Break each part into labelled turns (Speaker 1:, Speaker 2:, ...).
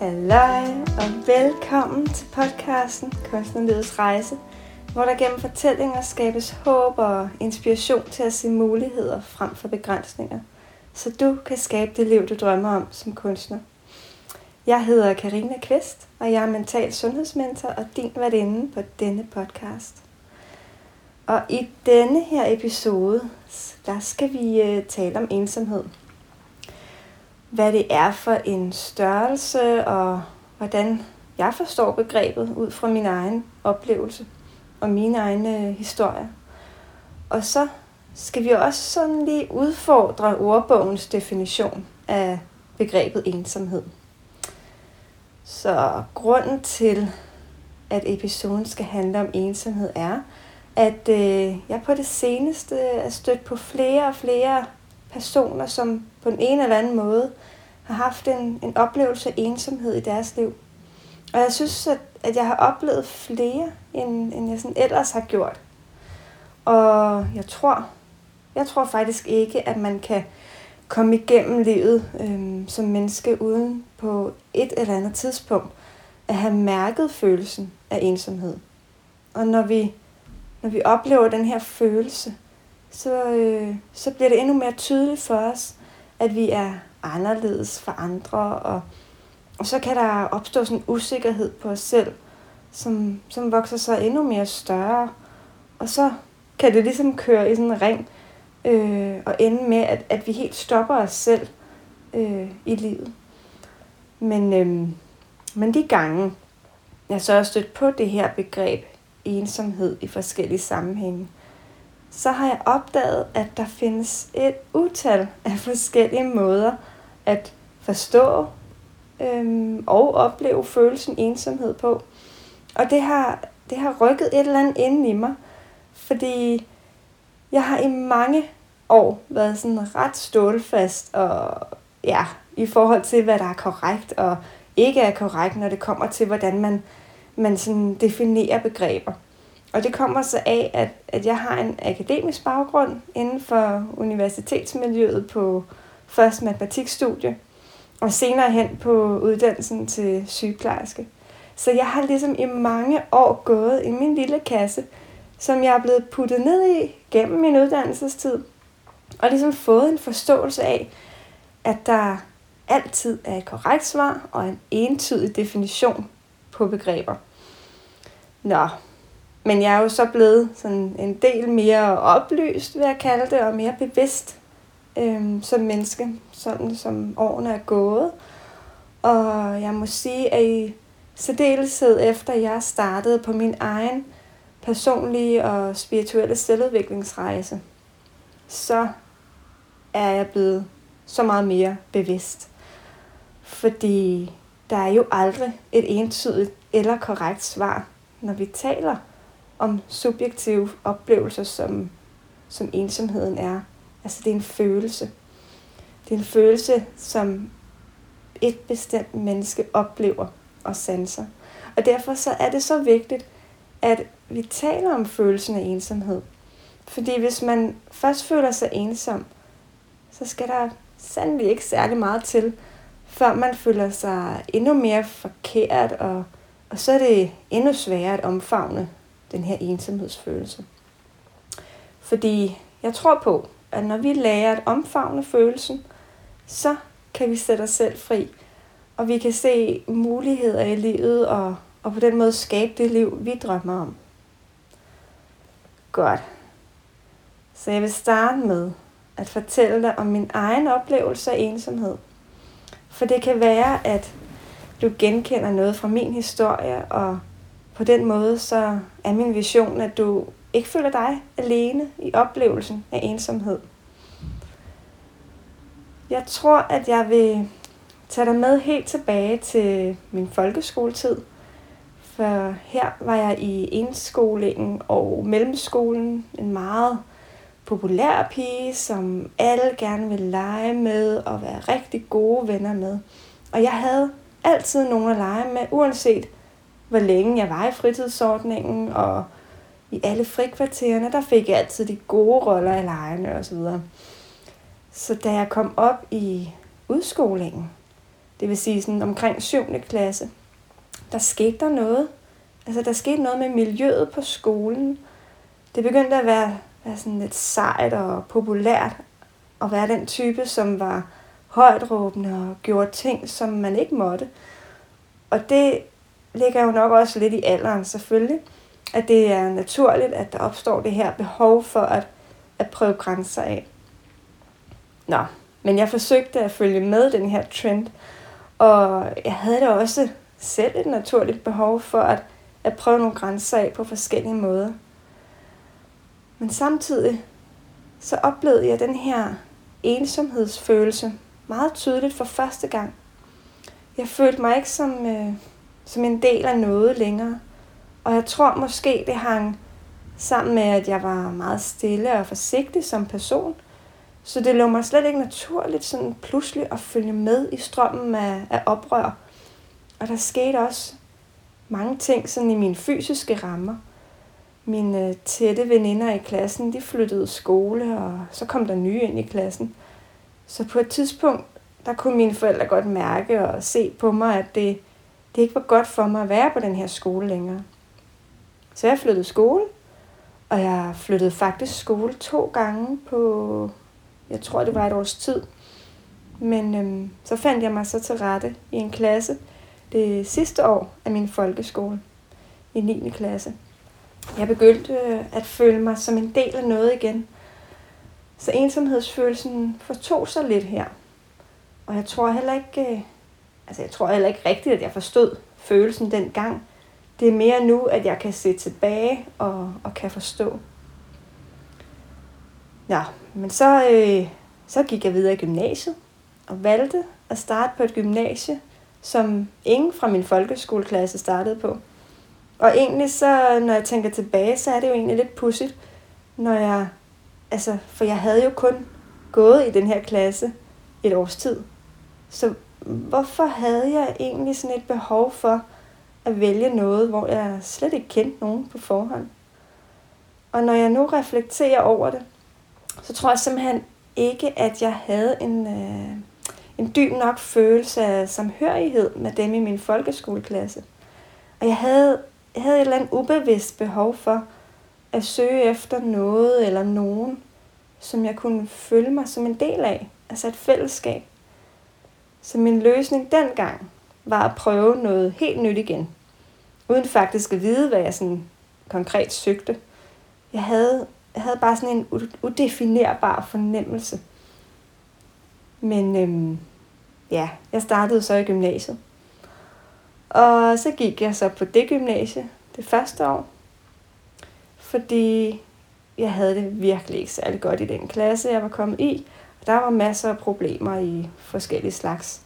Speaker 1: Halløj og velkommen til podcasten Kunstnerlivets Rejse, hvor der gennem fortællinger skabes håb og inspiration til at se muligheder frem for begrænsninger, så du kan skabe det liv, du drømmer om som kunstner. Jeg hedder Karina Kvist, og jeg er mental sundhedsmentor og din værtinde på denne podcast. Og i denne her episode, der skal vi øh, tale om ensomhed – hvad det er for en størrelse, og hvordan jeg forstår begrebet ud fra min egen oplevelse og mine egne øh, historier. Og så skal vi også sådan lige udfordre ordbogens definition af begrebet ensomhed. Så grunden til, at episoden skal handle om ensomhed, er, at øh, jeg på det seneste er stødt på flere og flere personer, som på den ene eller anden måde har haft en, en oplevelse af ensomhed i deres liv. Og jeg synes, at, at jeg har oplevet flere, end, end jeg sådan ellers har gjort. Og jeg tror, jeg tror faktisk ikke, at man kan komme igennem livet øhm, som menneske uden på et eller andet tidspunkt at have mærket følelsen af ensomhed. Og når vi, når vi oplever den her følelse, så, øh, så bliver det endnu mere tydeligt for os, at vi er anderledes for andre, og, og så kan der opstå sådan en usikkerhed på os selv, som, som vokser sig endnu mere større, og så kan det ligesom køre i sådan en ring, øh, og ende med, at, at vi helt stopper os selv øh, i livet. Men, øh, men de gange, jeg så har stødt på det her begreb ensomhed i forskellige sammenhænge, så har jeg opdaget, at der findes et utal af forskellige måder at forstå øhm, og opleve følelsen ensomhed på. Og det har, det har rykket et eller andet inden i mig, fordi jeg har i mange år været sådan ret stålfast og ja, i forhold til, hvad der er korrekt og ikke er korrekt, når det kommer til, hvordan man, man sådan definerer begreber. Og det kommer så af, at, at jeg har en akademisk baggrund inden for universitetsmiljøet på først matematikstudie, og senere hen på uddannelsen til sygeplejerske. Så jeg har ligesom i mange år gået i min lille kasse, som jeg er blevet puttet ned i gennem min uddannelsestid, og ligesom fået en forståelse af, at der altid er et korrekt svar og en entydig definition på begreber. Nå, men jeg er jo så blevet sådan en del mere oplyst, vil jeg kalde det, og mere bevidst øhm, som menneske, sådan som årene er gået. Og jeg må sige, at i særdeleshed efter jeg startede på min egen personlige og spirituelle selvudviklingsrejse, så er jeg blevet så meget mere bevidst. Fordi der er jo aldrig et entydigt eller korrekt svar, når vi taler om subjektive oplevelser, som, som ensomheden er. Altså det er en følelse. Det er en følelse, som et bestemt menneske oplever og sanser. Og derfor så er det så vigtigt, at vi taler om følelsen af ensomhed. Fordi hvis man først føler sig ensom, så skal der sandelig ikke særlig meget til, før man føler sig endnu mere forkert, og, og så er det endnu sværere at omfavne den her ensomhedsfølelse. Fordi jeg tror på, at når vi lærer at omfavne følelsen, så kan vi sætte os selv fri. Og vi kan se muligheder i livet, og, og på den måde skabe det liv, vi drømmer om. Godt. Så jeg vil starte med at fortælle dig om min egen oplevelse af ensomhed. For det kan være, at du genkender noget fra min historie, og på den måde så er min vision, at du ikke føler dig alene i oplevelsen af ensomhed. Jeg tror, at jeg vil tage dig med helt tilbage til min folkeskoletid. For her var jeg i indskolingen og mellemskolen en meget populær pige, som alle gerne ville lege med og være rigtig gode venner med. Og jeg havde altid nogen at lege med, uanset hvor længe jeg var i fritidsordningen, og i alle frikvartererne, der fik jeg altid de gode roller i lejene og så videre. Så da jeg kom op i udskolingen, det vil sige sådan omkring 7. klasse, der skete der noget. Altså der skete noget med miljøet på skolen. Det begyndte at være, være sådan lidt sejt og populært at være den type, som var højt råbende og gjorde ting, som man ikke måtte. Og det ligger jo nok også lidt i alderen selvfølgelig, at det er naturligt, at der opstår det her behov for at, at prøve grænser af. Nå, men jeg forsøgte at følge med den her trend, og jeg havde da også selv et naturligt behov for at, at prøve nogle grænser af på forskellige måder. Men samtidig så oplevede jeg den her ensomhedsfølelse meget tydeligt for første gang. Jeg følte mig ikke som, øh, som en del af noget længere. Og jeg tror måske, det hang sammen med, at jeg var meget stille og forsigtig som person. Så det lå mig slet ikke naturligt sådan pludselig at følge med i strømmen af, af oprør. Og der skete også mange ting sådan i mine fysiske rammer. Mine øh, tætte veninder i klassen, de flyttede skole, og så kom der nye ind i klassen. Så på et tidspunkt, der kunne mine forældre godt mærke og se på mig, at det, det ikke var godt for mig at være på den her skole længere. Så jeg flyttede skole, og jeg flyttede faktisk skole to gange på, jeg tror det var et års tid. Men øhm, så fandt jeg mig så til rette i en klasse det sidste år af min folkeskole i 9. klasse. Jeg begyndte øh, at føle mig som en del af noget igen. Så ensomhedsfølelsen fortog sig lidt her. Og jeg tror heller ikke, øh, altså jeg tror heller ikke rigtigt, at jeg forstod følelsen dengang. Det er mere nu, at jeg kan se tilbage og, og kan forstå. Ja, men så, øh, så gik jeg videre i gymnasiet og valgte at starte på et gymnasie, som ingen fra min folkeskoleklasse startede på. Og egentlig så, når jeg tænker tilbage, så er det jo egentlig lidt pudsigt, når jeg, altså, for jeg havde jo kun gået i den her klasse et års tid. Så hvorfor havde jeg egentlig sådan et behov for at vælge noget, hvor jeg slet ikke kendte nogen på forhånd? Og når jeg nu reflekterer over det, så tror jeg simpelthen ikke, at jeg havde en, øh, en dyb nok følelse af samhørighed med dem i min folkeskoleklasse. Og jeg havde, jeg havde et eller andet ubevidst behov for at søge efter noget eller nogen, som jeg kunne føle mig som en del af, altså et fællesskab. Så min løsning dengang var at prøve noget helt nyt igen, uden faktisk at vide, hvad jeg sådan konkret søgte. Jeg havde, jeg havde bare sådan en udefinerbar fornemmelse. Men øhm, ja, jeg startede så i gymnasiet. Og så gik jeg så på det gymnasie det første år, fordi jeg havde det virkelig ikke særlig godt i den klasse, jeg var kommet i. Der var masser af problemer i forskellige slags.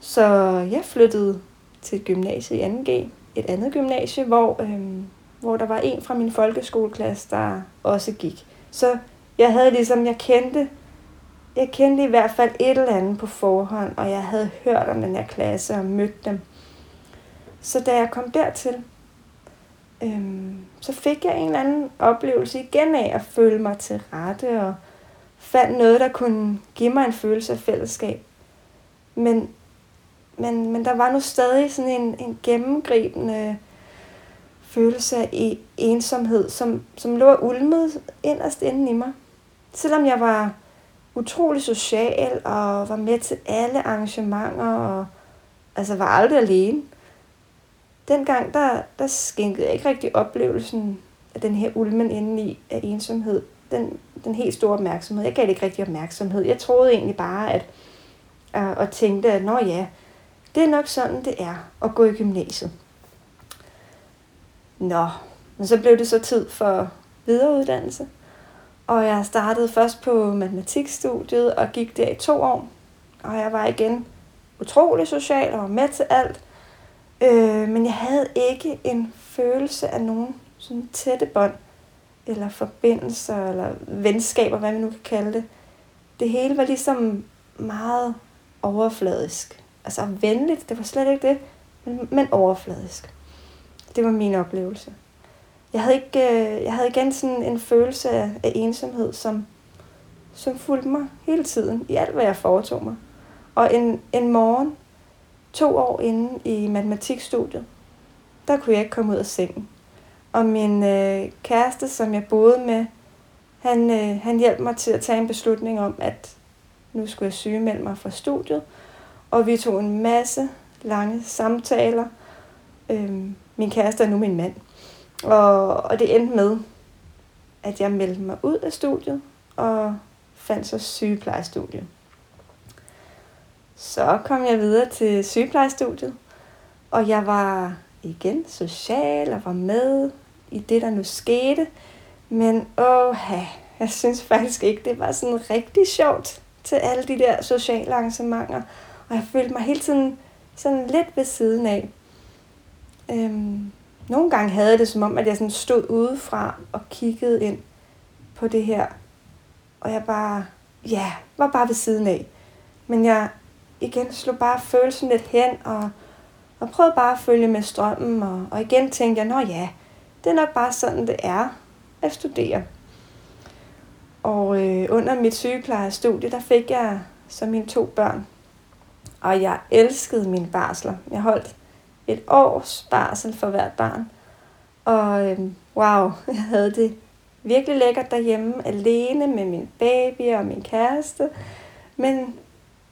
Speaker 1: Så jeg flyttede til et gymnasie i 2G, et andet gymnasie, hvor, øhm, hvor der var en fra min folkeskoleklasse, der også gik. Så jeg havde ligesom, jeg kendte jeg kendte i hvert fald et eller andet på forhånd, og jeg havde hørt om den her klasse og mødt dem. Så da jeg kom dertil, øhm, så fik jeg en eller anden oplevelse igen af at føle mig til rette, og fandt noget, der kunne give mig en følelse af fællesskab. Men, men, men der var nu stadig sådan en, en gennemgribende følelse af e-, ensomhed, som, som lå ulmet inderst inden i mig. Selvom jeg var utrolig social og var med til alle arrangementer og altså var aldrig alene. Dengang, der, der skænkede jeg ikke rigtig oplevelsen af den her ulmen indeni af ensomhed. Den, den helt store opmærksomhed. Jeg gav det ikke rigtig opmærksomhed. Jeg troede egentlig bare, at øh, og tænkte, at nå ja, det er nok sådan, det er at gå i gymnasiet. Nå, men så blev det så tid for videreuddannelse. Og jeg startede først på matematikstudiet og gik der i to år. Og jeg var igen utrolig social og var med til alt. Øh, men jeg havde ikke en følelse af nogen sådan tætte bånd, eller forbindelser, eller venskaber, hvad vi nu kan kalde det. Det hele var ligesom meget overfladisk. Altså venligt, det var slet ikke det, men, men overfladisk. Det var min oplevelse jeg havde ikke, øh, jeg havde igen sådan en følelse af, af ensomhed, som, som fulgte mig hele tiden, i alt hvad jeg foretog mig. Og en, en morgen, to år inde i matematikstudiet, der kunne jeg ikke komme ud af sengen. Og min øh, kæreste, som jeg boede med, han, øh, han hjalp mig til at tage en beslutning om, at nu skulle jeg sygemelde mig fra studiet. Og vi tog en masse lange samtaler. Øhm, min kæreste er nu min mand. Og, og det endte med, at jeg meldte mig ud af studiet og fandt så sygeplejestudiet. Så kom jeg videre til sygeplejestudiet, og jeg var igen social og var med i det, der nu skete. Men åh, jeg synes faktisk ikke, det var sådan rigtig sjovt til alle de der sociale arrangementer. Og jeg følte mig hele tiden sådan lidt ved siden af. Øhm, nogle gange havde jeg det som om, at jeg sådan stod udefra og kiggede ind på det her. Og jeg bare, ja, var bare ved siden af. Men jeg igen slog bare følelsen lidt hen og, og prøvede bare at følge med strømmen. Og, og igen tænkte jeg, nå ja, det er nok bare sådan, det er at studere. Og øh, under mit sygeplejestudie, der fik jeg så mine to børn. Og jeg elskede mine barsler. Jeg holdt et års barsel for hvert barn. Og øh, wow, jeg havde det virkelig lækkert derhjemme, alene med min baby og min kæreste. Men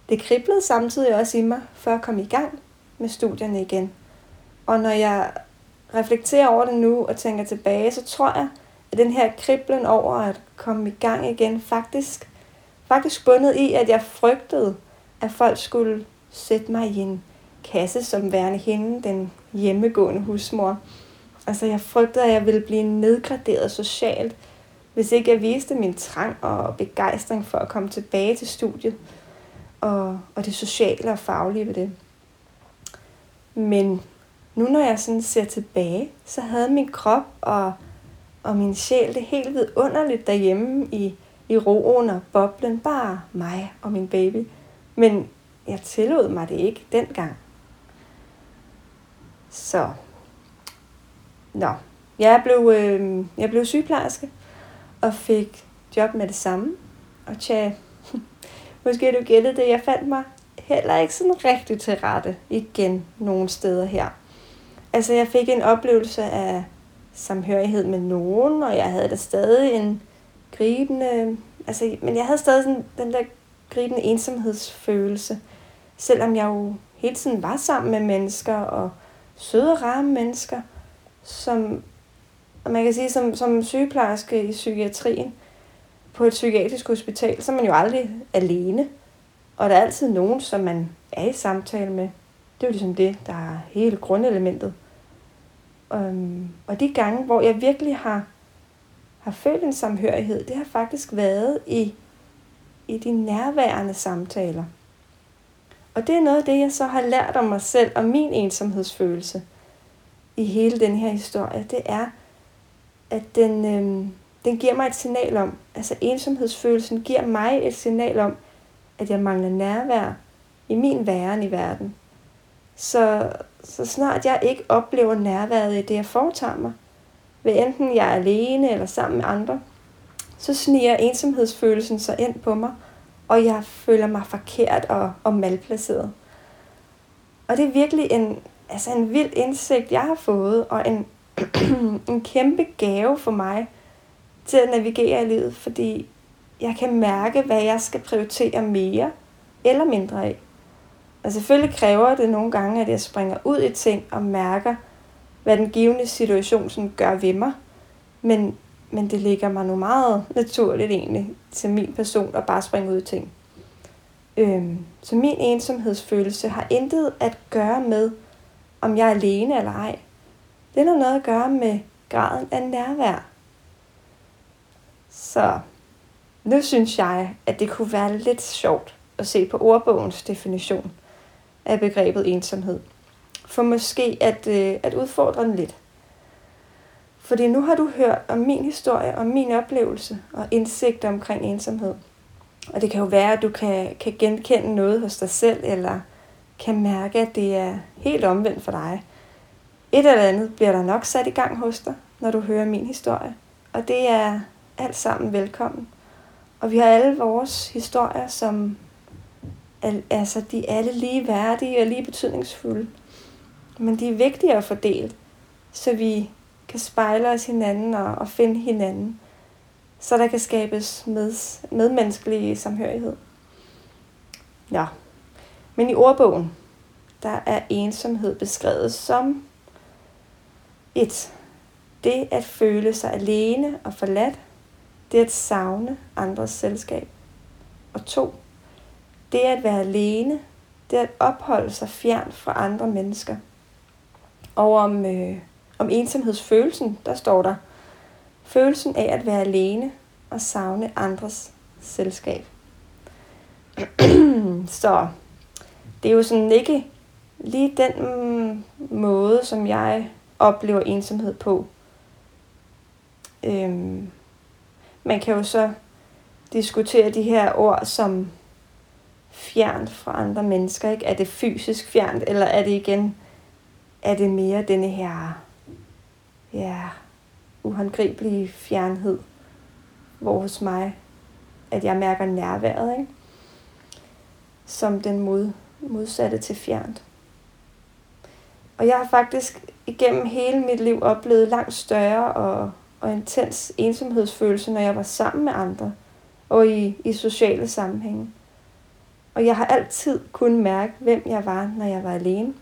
Speaker 1: det kriblede samtidig også i mig, for at komme i gang med studierne igen. Og når jeg reflekterer over det nu og tænker tilbage, så tror jeg, at den her kriblen over at komme i gang igen faktisk, faktisk bundet i, at jeg frygtede, at folk skulle sætte mig i en kasse som værende hende, den hjemmegående husmor. Altså jeg frygtede, at jeg ville blive nedgraderet socialt, hvis ikke jeg viste min trang og begejstring for at komme tilbage til studiet og, og det sociale og faglige ved det. Men nu når jeg sådan ser tilbage, så havde min krop og, og min sjæl det helt vidunderligt derhjemme i, i roen og boblen. Bare mig og min baby. Men jeg tillod mig det ikke dengang. Så, nå, jeg blev, øh, jeg blev sygeplejerske og fik job med det samme. Og tja, måske du gættede det, jeg fandt mig heller ikke sådan rigtig til rette igen nogle steder her. Altså jeg fik en oplevelse af samhørighed med nogen, og jeg havde da stadig en gribende, altså, men jeg havde stadig sådan, den der gribende ensomhedsfølelse, selvom jeg jo hele tiden var sammen med mennesker, og søde og rare mennesker, som, og man kan sige, som, som sygeplejerske i psykiatrien på et psykiatrisk hospital, så er man jo aldrig alene. Og der er altid nogen, som man er i samtale med. Det er jo ligesom det, der er hele grundelementet. Um, og de gange, hvor jeg virkelig har, har følt en samhørighed, det har faktisk været i, i de nærværende samtaler. Og det er noget af det, jeg så har lært om mig selv og min ensomhedsfølelse i hele den her historie. Det er, at den, øhm, den giver mig et signal om, altså ensomhedsfølelsen giver mig et signal om, at jeg mangler nærvær i min væren i verden. Så, så snart jeg ikke oplever nærværet i det, jeg foretager mig, ved enten jeg er alene eller sammen med andre, så sniger ensomhedsfølelsen sig ind på mig, og jeg føler mig forkert og, og malplaceret. Og det er virkelig en, altså en vild indsigt, jeg har fået, og en, en kæmpe gave for mig til at navigere i livet, fordi jeg kan mærke, hvad jeg skal prioritere mere eller mindre af. Og selvfølgelig kræver det nogle gange, at jeg springer ud i ting og mærker, hvad den givende situation sådan gør ved mig. Men, men det ligger mig nu meget naturligt egentlig til min person at bare springe ud i ting. Øhm, så min ensomhedsfølelse har intet at gøre med, om jeg er alene eller ej. Det har noget at gøre med graden af nærvær. Så nu synes jeg, at det kunne være lidt sjovt at se på ordbogens definition af begrebet ensomhed. For måske at, øh, at udfordre den lidt. Fordi nu har du hørt om min historie, om min oplevelse og indsigt omkring ensomhed. Og det kan jo være, at du kan, kan genkende noget hos dig selv, eller kan mærke, at det er helt omvendt for dig. Et eller andet bliver der nok sat i gang hos dig, når du hører min historie. Og det er alt sammen velkommen. Og vi har alle vores historier, som altså, de er alle lige værdige og lige betydningsfulde. Men de er vigtige at fordele, så vi kan spejle os hinanden og, og finde hinanden, så der kan skabes med, medmenneskelig samhørighed. Ja. Men i ordbogen, der er ensomhed beskrevet som et. Det at føle sig alene og forladt. Det at savne andres selskab. Og to. Det at være alene. Det at opholde sig fjern fra andre mennesker. Og om, øh, om ensomhedsfølelsen, der står der, følelsen af at være alene og savne andres selskab. Så det er jo sådan ikke lige den mm, måde, som jeg oplever ensomhed på. Øhm, man kan jo så diskutere de her ord som fjernt fra andre mennesker. Ikke? Er det fysisk fjernt, eller er det igen, er det mere denne her ja, uhåndgribelige fjernhed, hvor hos mig, at jeg mærker nærværet, ikke? som den mod, modsatte til fjernt. Og jeg har faktisk igennem hele mit liv oplevet langt større og, og intens ensomhedsfølelse, når jeg var sammen med andre og i, i sociale sammenhænge. Og jeg har altid kun mærke, hvem jeg var, når jeg var alene.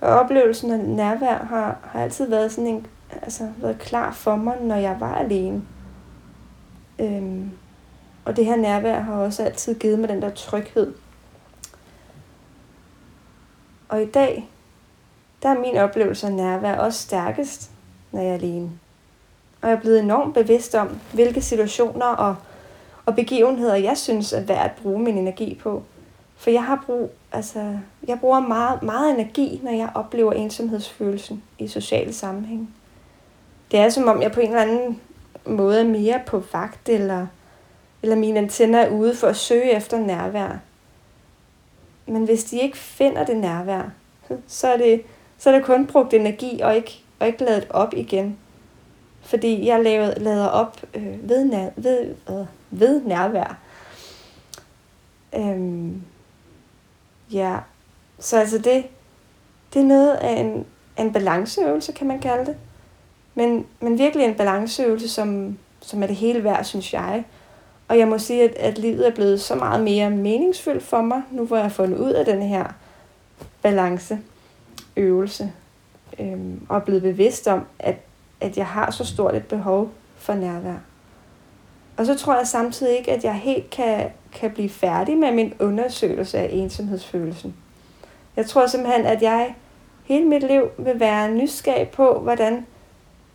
Speaker 1: Og oplevelsen af nærvær har, har altid været sådan en, altså været klar for mig, når jeg var alene. Øhm, og det her nærvær har også altid givet mig den der tryghed. Og i dag, der er min oplevelse af nærvær også stærkest, når jeg er alene. Og jeg er blevet enormt bevidst om, hvilke situationer og, og begivenheder, jeg synes er værd at bruge min energi på. For jeg har brug, altså, jeg bruger meget, meget energi, når jeg oplever ensomhedsfølelsen i sociale sammenhæng. Det er som om, jeg på en eller anden måde er mere på vagt, eller, eller mine antenner er ude for at søge efter nærvær. Men hvis de ikke finder det nærvær, så er det, så er det kun brugt energi og ikke, og ikke ladet op igen. Fordi jeg lavet, lader op øh, ved, nær, ved, øh, ved nærvær. Øhm, ja, så altså det, det er noget af en, en balanceøvelse, kan man kalde det. Men, men virkelig en balanceøvelse, som, som er det hele værd, synes jeg. Og jeg må sige, at, at livet er blevet så meget mere meningsfyldt for mig, nu hvor jeg har fundet ud af den her balanceøvelse. Øhm, og er blevet bevidst om, at, at jeg har så stort et behov for nærvær. Og så tror jeg samtidig ikke, at jeg helt kan, kan blive færdig med min undersøgelse af ensomhedsfølelsen. Jeg tror simpelthen, at jeg hele mit liv vil være nysgerrig på, hvordan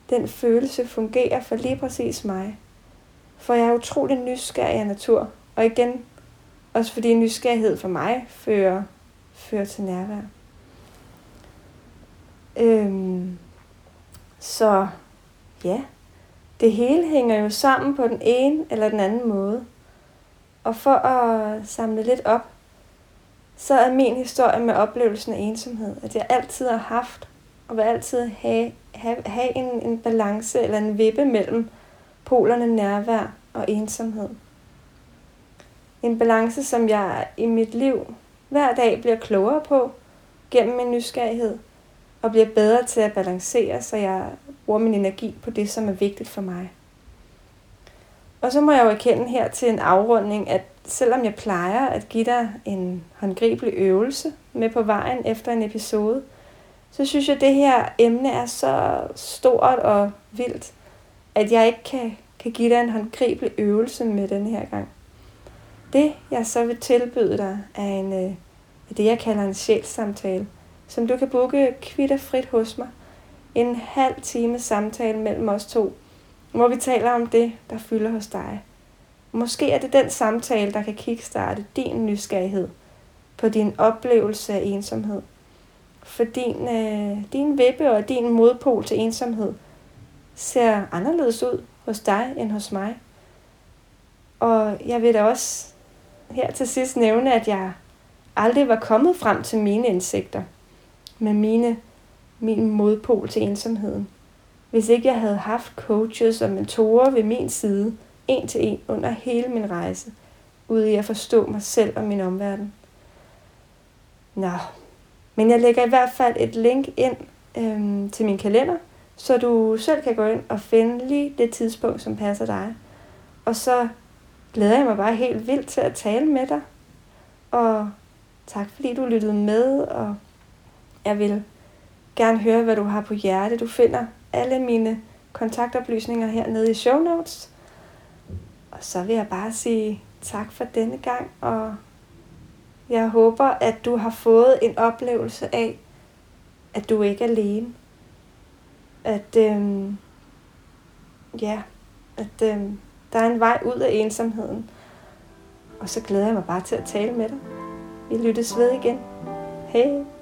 Speaker 1: den følelse fungerer for lige præcis mig. For jeg er utrolig nysgerrig af natur. Og igen, også fordi nysgerrighed for mig fører, fører til nærvær. Øhm, så ja, det hele hænger jo sammen på den ene eller den anden måde. Og for at samle lidt op, så er min historie med oplevelsen af ensomhed, at jeg altid har haft og vil altid have, have, have en, en balance eller en vippe mellem polerne nærvær og ensomhed. En balance, som jeg i mit liv hver dag bliver klogere på gennem min nysgerrighed og bliver bedre til at balancere, så jeg bruger min energi på det, som er vigtigt for mig. Og så må jeg jo erkende her til en afrunding, at selvom jeg plejer at give dig en håndgribelig øvelse med på vejen efter en episode, så synes jeg, at det her emne er så stort og vildt, at jeg ikke kan, kan give dig en håndgribelig øvelse med den her gang. Det, jeg så vil tilbyde dig, er en, øh, det, jeg kalder en sjælssamtale, som du kan booke kvitterfrit hos mig. En halv time samtale mellem os to, hvor vi taler om det, der fylder hos dig. Måske er det den samtale, der kan kickstarte din nysgerrighed på din oplevelse af ensomhed. For din, øh, din vippe og din modpol til ensomhed ser anderledes ud hos dig end hos mig. Og jeg vil da også her til sidst nævne, at jeg aldrig var kommet frem til mine indsigter med mine, min modpol til ensomheden. Hvis ikke jeg havde haft coaches og mentorer ved min side, en til en under hele min rejse, ude i at forstå mig selv og min omverden. Nå, men jeg lægger i hvert fald et link ind øhm, til min kalender, så du selv kan gå ind og finde lige det tidspunkt, som passer dig. Og så glæder jeg mig bare helt vildt til at tale med dig. Og tak fordi du lyttede med, og jeg vil gerne høre, hvad du har på hjerte. Du finder alle mine kontaktoplysninger hernede i show notes. Og så vil jeg bare sige tak for denne gang, og jeg håber, at du har fået en oplevelse af, at du ikke er alene. At, øhm, ja, at øhm, der er en vej ud af ensomheden. Og så glæder jeg mig bare til at tale med dig. Vi lyttes ved igen. Hej.